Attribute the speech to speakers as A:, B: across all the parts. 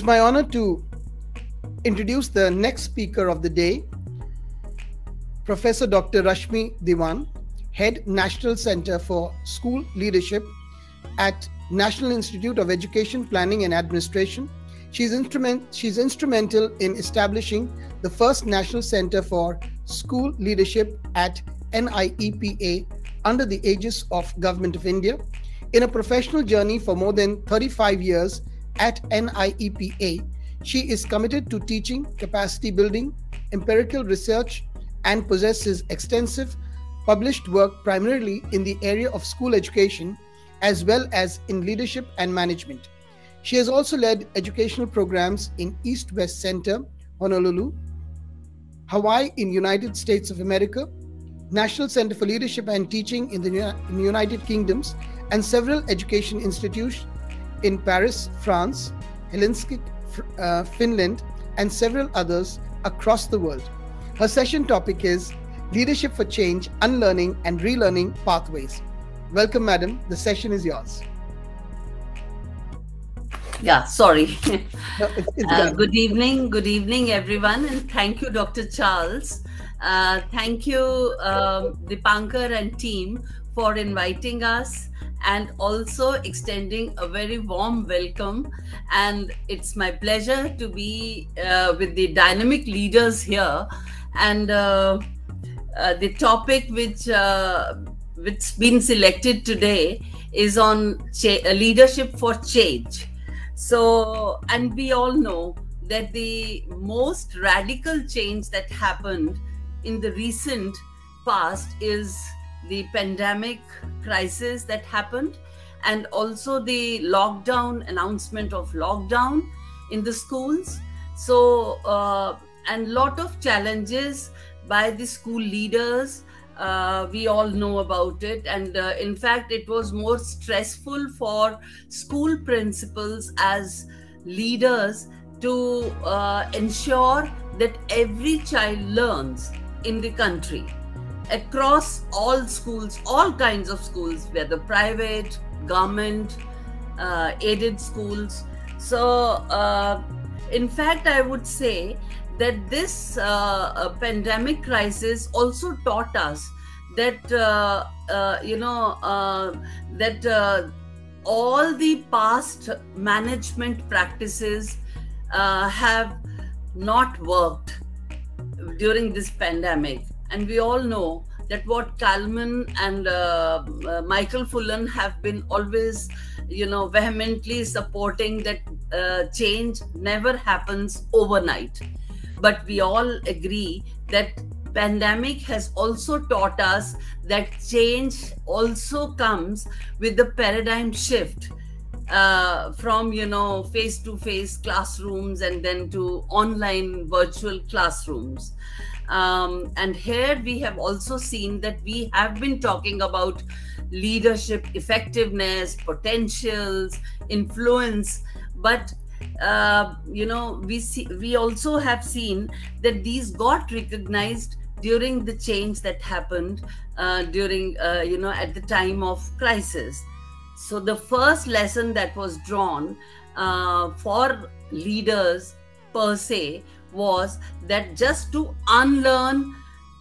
A: It's my honor to introduce the next speaker of the day, Professor Dr. Rashmi Diwan, Head National Center for School Leadership at National Institute of Education Planning and Administration. She's, instrument, she's instrumental in establishing the first National Center for School Leadership at NIEPA under the aegis of Government of India. In a professional journey for more than 35 years at NIEPA, she is committed to teaching, capacity building, empirical research, and possesses extensive published work primarily in the area of school education as well as in leadership and management. She has also led educational programs in East West Center, Honolulu, Hawaii in United States of America, National Center for Leadership and Teaching in the United Kingdoms, and several education institutions in Paris, France, Helsinki, uh, Finland, and several others across the world. Her session topic is Leadership for Change, Unlearning and Relearning Pathways. Welcome, madam. The session is yours.
B: Yeah, sorry. No, it's, it's uh, good evening. Good evening, everyone. And thank you, Dr. Charles. Uh, thank you, um, Dipankar and team, for inviting us and also extending a very warm welcome. And it's my pleasure to be uh, with the dynamic leaders here. And uh, uh, the topic which uh, which been selected today is on cha- uh, leadership for change. So, and we all know that the most radical change that happened in the recent past is the pandemic crisis that happened and also the lockdown announcement of lockdown in the schools. So uh, and lot of challenges by the school leaders. Uh, we all know about it. And uh, in fact it was more stressful for school principals as leaders to uh, ensure that every child learns in the country across all schools, all kinds of schools, whether private, government, uh, aided schools. So, uh, in fact, I would say that this uh, uh pandemic crisis also taught us that, uh, uh, you know, that all the past management practices have not worked during this pandemic and we all know that what Kahneman and uh, uh, Michael Fullan have been always, you know, vehemently supporting that uh, change never happens overnight. But we all agree that pandemic has also taught us that change also comes with the paradigm shift uh, from you know face to face classrooms and then to online virtual classrooms. Um, and here we have also seen that we have been talking about leadership, effectiveness, potentials, influence, but uh, you know we see we also have seen that these got recognized during the change that happened uh, during uh, you know at the time of crisis so the first lesson that was drawn uh, for leaders per se was that just to unlearn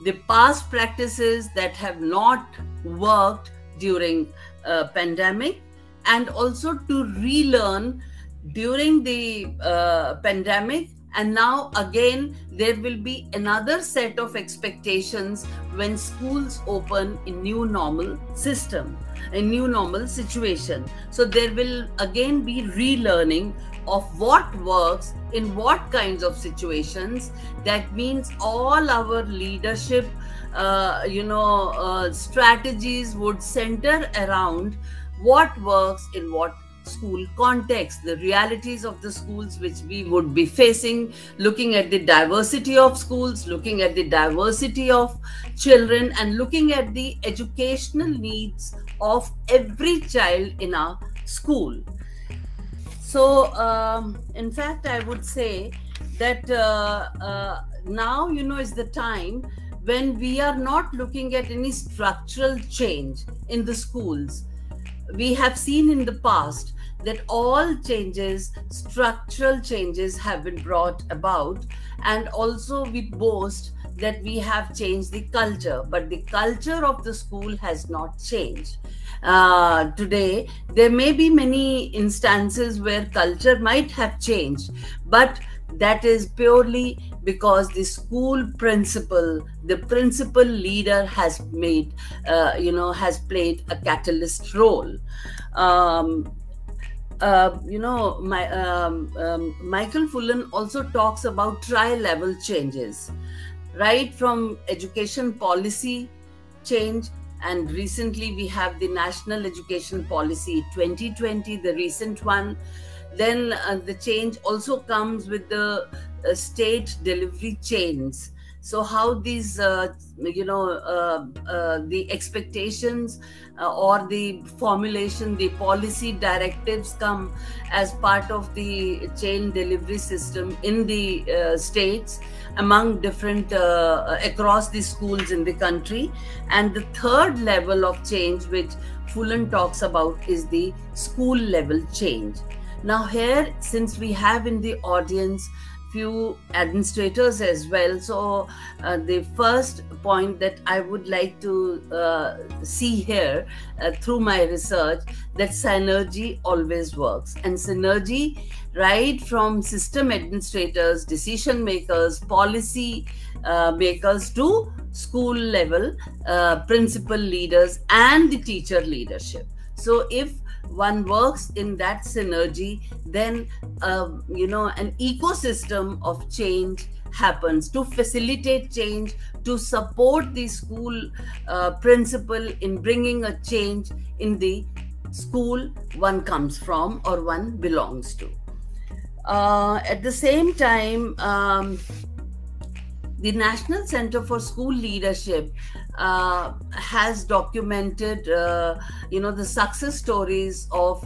B: the past practices that have not worked during a pandemic and also to relearn during the uh, pandemic and now again there will be another set of expectations when schools open in new normal system a new normal situation. So there will again be relearning of what works in what kinds of situations. That means all our leadership uh, you know uh, strategies would center around what works in what school context the realities of the schools which we would be facing looking at the diversity of schools looking at the diversity of children and looking at the educational needs of every child in our school so, um, in fact, I would say that uh, uh, now, you know, is the time when we are not looking at any structural change in the schools. We have seen in the past that all changes, structural changes, have been brought about, and also we boast that we have changed the culture, but the culture of the school has not changed. Uh, today, there may be many instances where culture might have changed, but that is purely because the school principal the principal leader has made uh, you know has played a catalyst role um, uh, you know my um, um, michael fullan also talks about tri-level changes right? From education policy change and recently we have the national education policy 2020 the recent one. Then uh, the change also comes with the uh, state delivery chains so how these uh, you know uh, uh, the expectations uh, or the formulation the policy directives come as part of the chain delivery system in the uh, states among different uh, across the schools in the country. And the third level of change which fullan talks about is the school level change. Now here since we have in the audience few administrators as well. So, uh, the first point that I would like to uh, see here uh, through my research that synergy always works, and synergy, right from system administrators, decision makers, policy uh, makers to school level uh, principal leaders and the teacher leadership. So, if one works in that synergy, then uh, you know an ecosystem of change happens to facilitate change, to support the school uh, principal in bringing a change in the school one comes from or one belongs to. Uh, at the same time, um, the National Center for School Leadership uh, has documented, uh, you know, the success stories of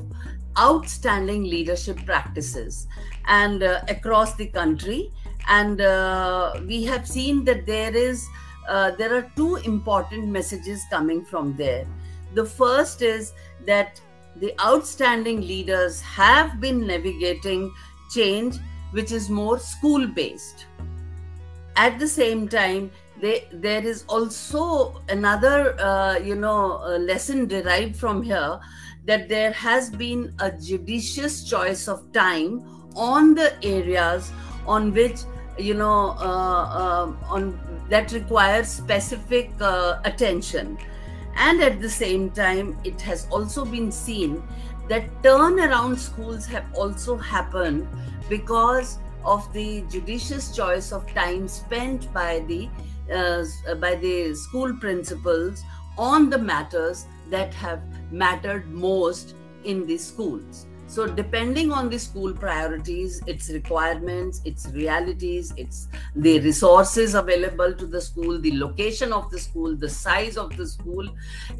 B: outstanding leadership practices and uh, across the country. And uh, we have seen that there is there are two important messages coming from there. The first is that the outstanding leaders have been navigating change which is more school based at the same time they, there is also another uh, you know lesson derived from here that there has been a judicious choice of time on the areas on which you know uh, uh, on that requires specific uh, attention. And at the same time it has also been seen that turnaround schools have also happened because of the judicious choice of time spent by the uh, by the school principals on the matters that have mattered most in the schools. So, depending on the school priorities, its requirements, its realities, its the resources available to the school, the location of the school, the size of the school,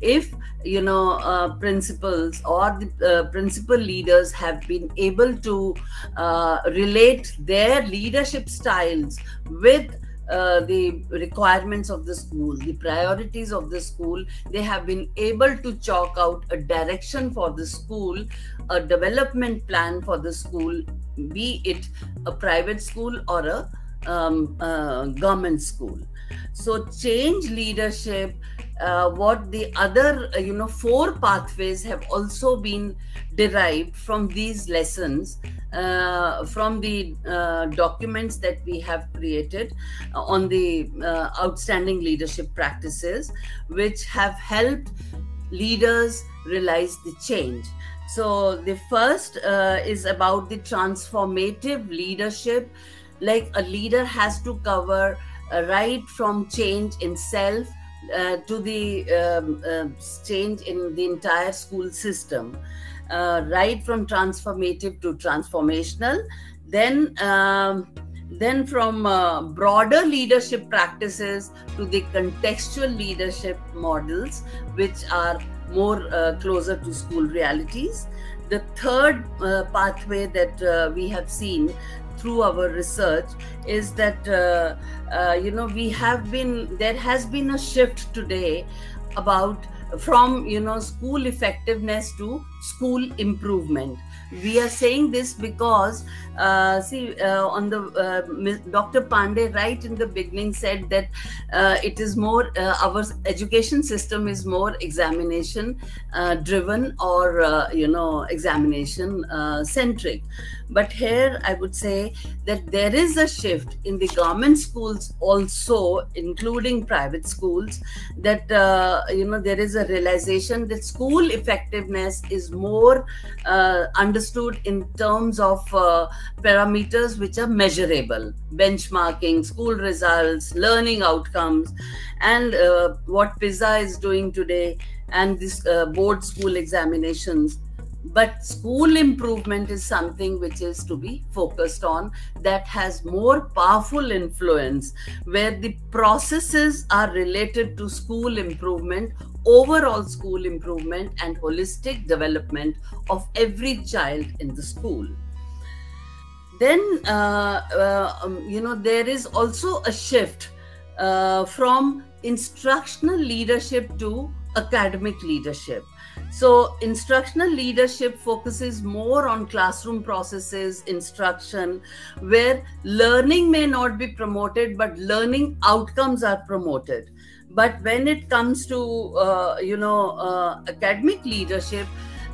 B: if you know uh, principals or the uh, principal leaders have been able to uh, relate their leadership styles with uh, the requirements of the school, the priorities of the school, they have been able to chalk out a direction for the school, a development plan for the school, be it a private school or a um, uh, government school. So, change leadership uh, what the other uh, you know four pathways have also been derived from these lessons uh, from the uh, documents that we have created on the uh, outstanding leadership practices which have helped leaders realize the change. So the first uh, is about the transformative leadership. Like a leader has to cover right from change in self uh, to the um, uh, change in the entire school system, uh, right from transformative to transformational, then um, then from uh, broader leadership practices to the contextual leadership models, which are more uh, closer to school realities. The third uh, pathway that we have seen through our research is that uh, uh, you know we have been there has been a shift today about from you know school effectiveness to school improvement. We are saying this because uh, see uh, on the uh, dr pandey right in the beginning said that uh, it is more uh, our education system is more examination uh, driven or you know examination centric. But here i would say that there is a shift in the government schools also including private schools that you know there is a realization that school effectiveness is more understood in terms of parameters which are measurable. Benchmarking school results learning outcomes and uh, what pisa is doing today and this uh, board school examinations. But school improvement is something which is to be focused on that has more powerful influence where the processes are related to school improvement overall school improvement and holistic development of every child in the school then uh, uh, um, you know there is also a shift uh, from instructional leadership to academic leadership. So instructional leadership focuses more on classroom processes instruction where learning may not be promoted but learning outcomes are promoted. But when it comes to uh, you know uh, academic leadership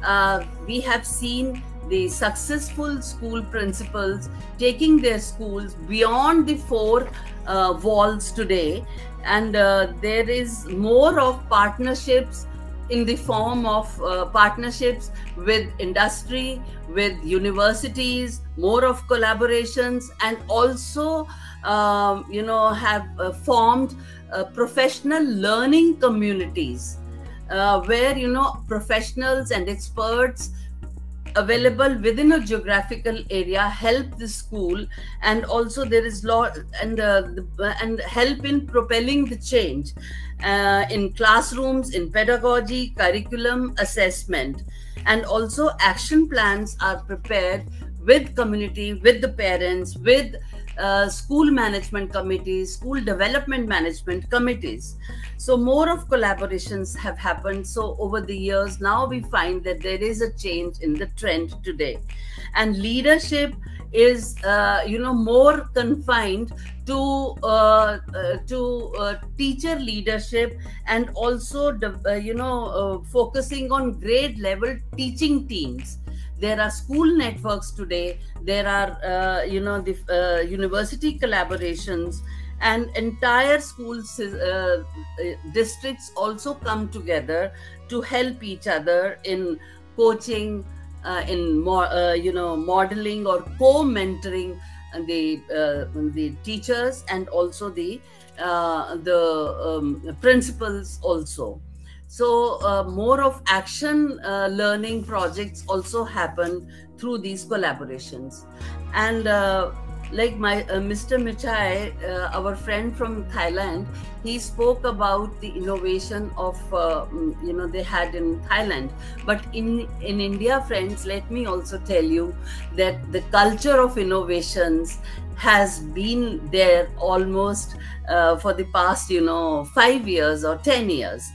B: uh, we have seen the successful school principals taking their schools beyond the four uh, walls today. And uh, there is more of partnerships in the form of uh, partnerships with industry with universities more of collaborations and also um, you know have uh, formed uh, professional learning communities uh, where you know professionals and experts available within a geographical area help the school and also there is law and uh, and help in propelling the change uh, in classrooms in pedagogy curriculum assessment. And also action plans are prepared with community with the parents with uh, school management committees, school development management committees. So more of collaborations have happened. So over the years, now we find that there is a change in the trend today, and leadership is uh, you know more confined to uh, uh, to uh, teacher leadership and also you know focusing on grade level teaching teams there are school networks today. There are uh, you know the uh, university collaborations and entire schools uh, districts also come together to help each other in coaching uh, in more uh, you know modeling or co-mentoring the uh, the teachers and also the the um, principals also so uh, more of action uh, learning projects also happen through these collaborations. And uh, like my uh, Mr. Michai, uh, our friend from Thailand, he spoke about the innovation of uh, mm, you know they had in Thailand. But in in India, friends, let me also tell you that the culture of innovations has been there almost for the past you know five years or ten years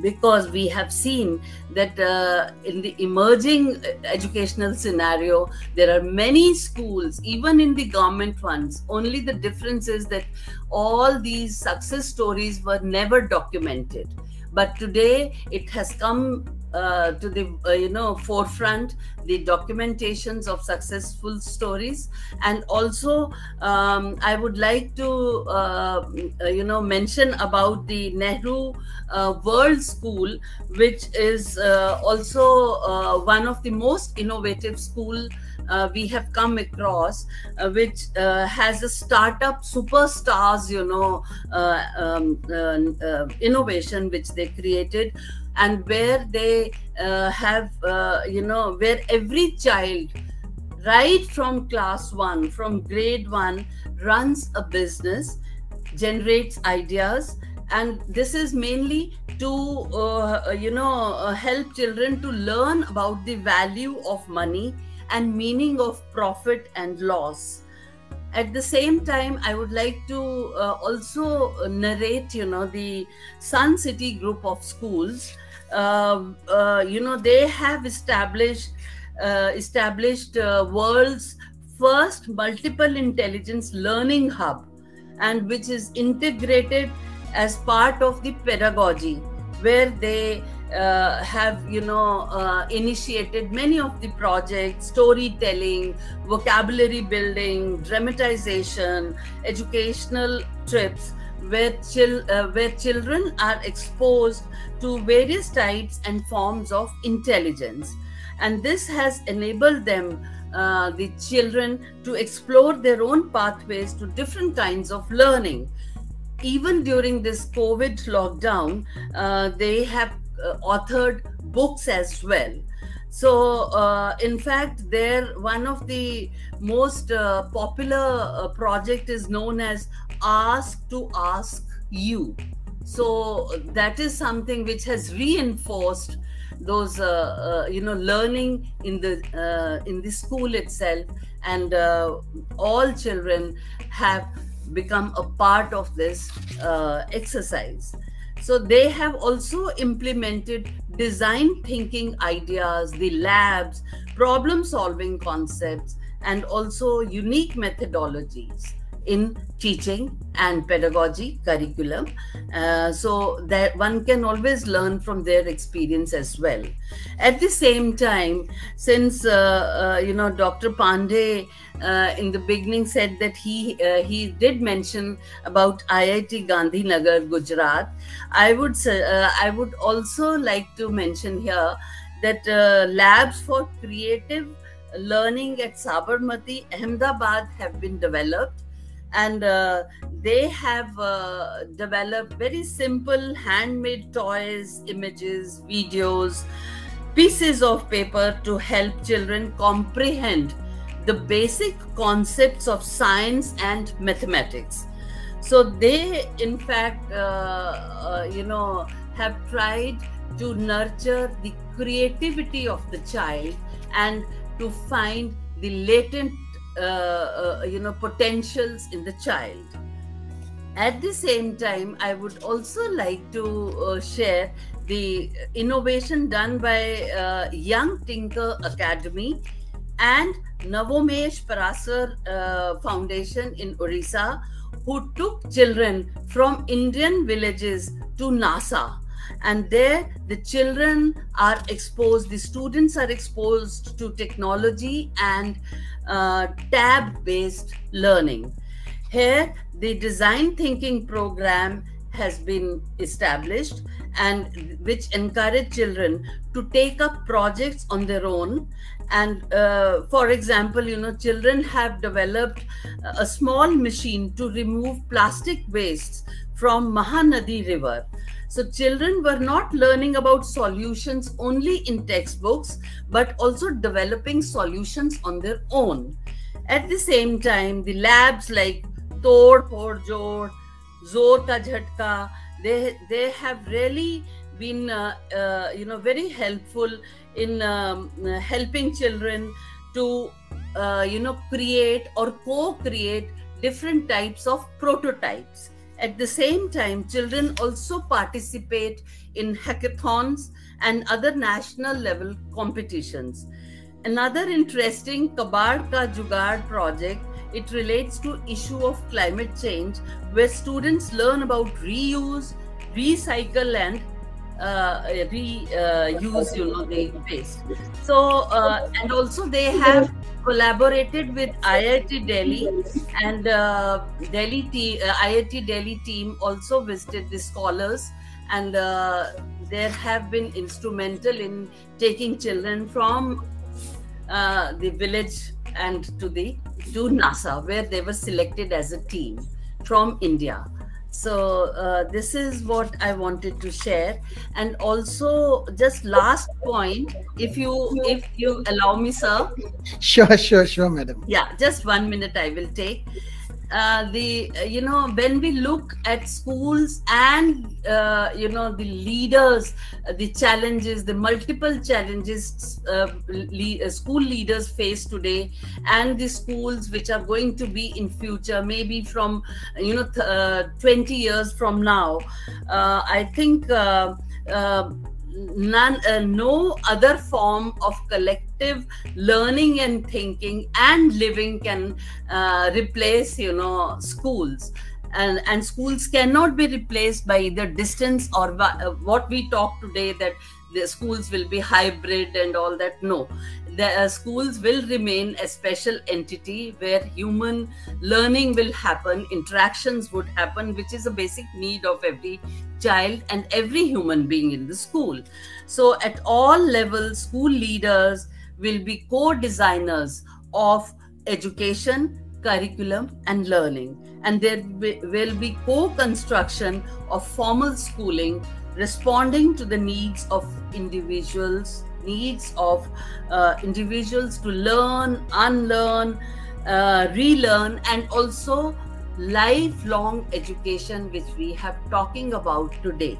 B: because we have seen that uh, in the emerging educational scenario there are many schools even in the government ones only the difference is that all these success stories were never documented. But today it has come uh, to the uh, you know forefront the documentations of successful stories. And also um, i would like to uh, uh you know mention about the nehru uh, world school which is uh, also one of the most innovative school uh, we have come across, uh, which uh, has a startup superstars, you know, um, innovation which they created, and where they uh, have uh, you know where every child right from class 1 from grade 1 runs a business generates ideas and this is mainly to uh, you know uh, help children to learn about the value of money and meaning of profit and loss. At the same time i would like to uh, also narrate you know the sun city group of schools you know they have established uh, established uh, world's first multiple intelligence learning hub and which is integrated as part of the pedagogy where they uh, have you know uh, initiated many of the projects storytelling vocabulary building dramatization educational trips where, chil- uh, where children are exposed to various types and forms of intelligence. And this has enabled them uh, the children to explore their own pathways to different kinds of learning. Even during this covid lockdown uh, they have uh, authored books as well. So uh, in fact there one of the most uh, popular uh, project is known as ask to ask you. So that is something which has reinforced those uh, uh, you know learning in the uh, in the school itself. And all children have become a part of this exercise. So they have also implemented design thinking ideas, the labs, problem solving concepts, and also unique methodologies in teaching and pedagogy curriculum. Uh, so that one can always learn from their experience as well. At the same time since uh, uh, you know dr pandey uh, in the beginning said that he uh, he did mention about iit gandhinagar gujarat i would uh, i would also like to mention here that labs for creative learning at sabarmati ahmedabad have been developed and uh, they have uh, developed very simple handmade toys images videos pieces of paper to help children comprehend the basic concepts of science and mathematics. So they in fact uh, uh you know have tried to nurture the creativity of the child and to find the latent uh, uh, you know potentials in the child. At the same time i would also like to uh, share the innovation done by uh, young tinker academy and navonmesh prasar uh, foundation in orissa who took children from indian villages to nasa and there the children are exposed the students are exposed to technology and uh, tab based learning. Here, the design thinking program has been established and which encourage children to take up projects on their own and uh, for example you know children have developed a small machine to remove plastic wastes from mahanadi river so children were not learning about solutions only in textbooks, but also developing solutions on their own. At the same time, the labs like Tod Phod Jod, Zor they, they have really been, uh, uh, you know, very helpful in um, helping children to, uh, you know, create or co-create different types of prototypes at the same time, children also participate in hackathons and other national level competitions. Another interesting Kabad Ka Jugaad project, it relates to issue of climate change where students learn about reuse, recycle and uh, reuse, uh, you know, the waste. So, uh, and also they have collaborated with IIT Delhi and uh, Delhi te- IIT Delhi team also visited the scholars and there have been instrumental in taking children from uh, the village and to the to NASA where they were selected as a team from India so uh, this is what i wanted to share. And also just last point if you if you allow me sir.
A: Sure sure sure madam.
B: Yeah just one minute i will take uh, the uh, you know when we look at schools and uh, you know the leaders uh, the challenges the multiple challenges uh, le- school leaders face today and the schools which are going to be in future maybe from you know th- 20 years from now Uh i think none uh, no other form of collective learning and thinking and living can uh, replace you know schools. And, and schools cannot be replaced by either distance or uh, what we talk today that the schools will be hybrid and all that no. The uh, schools will remain a special entity where human learning will happen interactions would happen which is a basic need of every child and every human being in the school. So at all levels school leaders will be co-designers of education curriculum and learning. And there will be co-construction of formal schooling responding to the needs of individuals needs of uh, individuals to learn unlearn uh, relearn and also lifelong education which we have talking about today.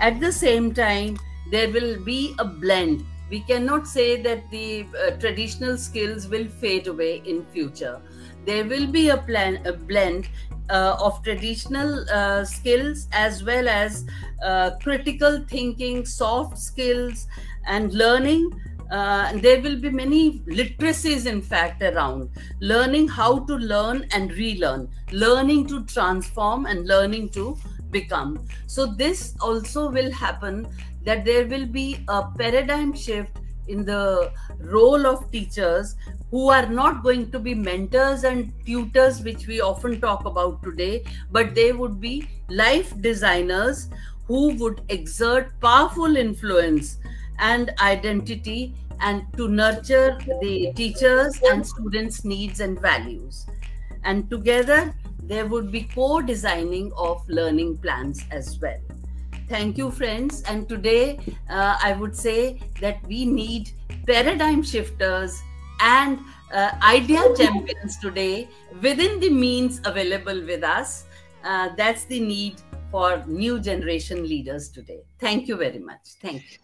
B: At the same time there will be a blend. We cannot say that the uh, traditional skills will fade away in future. There will be a plan a blend uh, of traditional uh, skills as well as uh, critical thinking soft skills and learning. Uh, there will be many literacies in fact around learning how to learn and relearn learning to transform and learning to become. So this also will happen that there will be a paradigm shift in the role of teachers who are not going to be mentors and tutors, which we often talk about today, but they would be life designers who would exert powerful influence and identity and to nurture the teachers and students' needs and values. And together, there would be co designing of learning plans as well. Thank you, friends. And today, uh, I would say that we need paradigm shifters and uh, idea champions today within the means available with us. Uh, that's the need for new generation leaders today. Thank you very much. Thank you.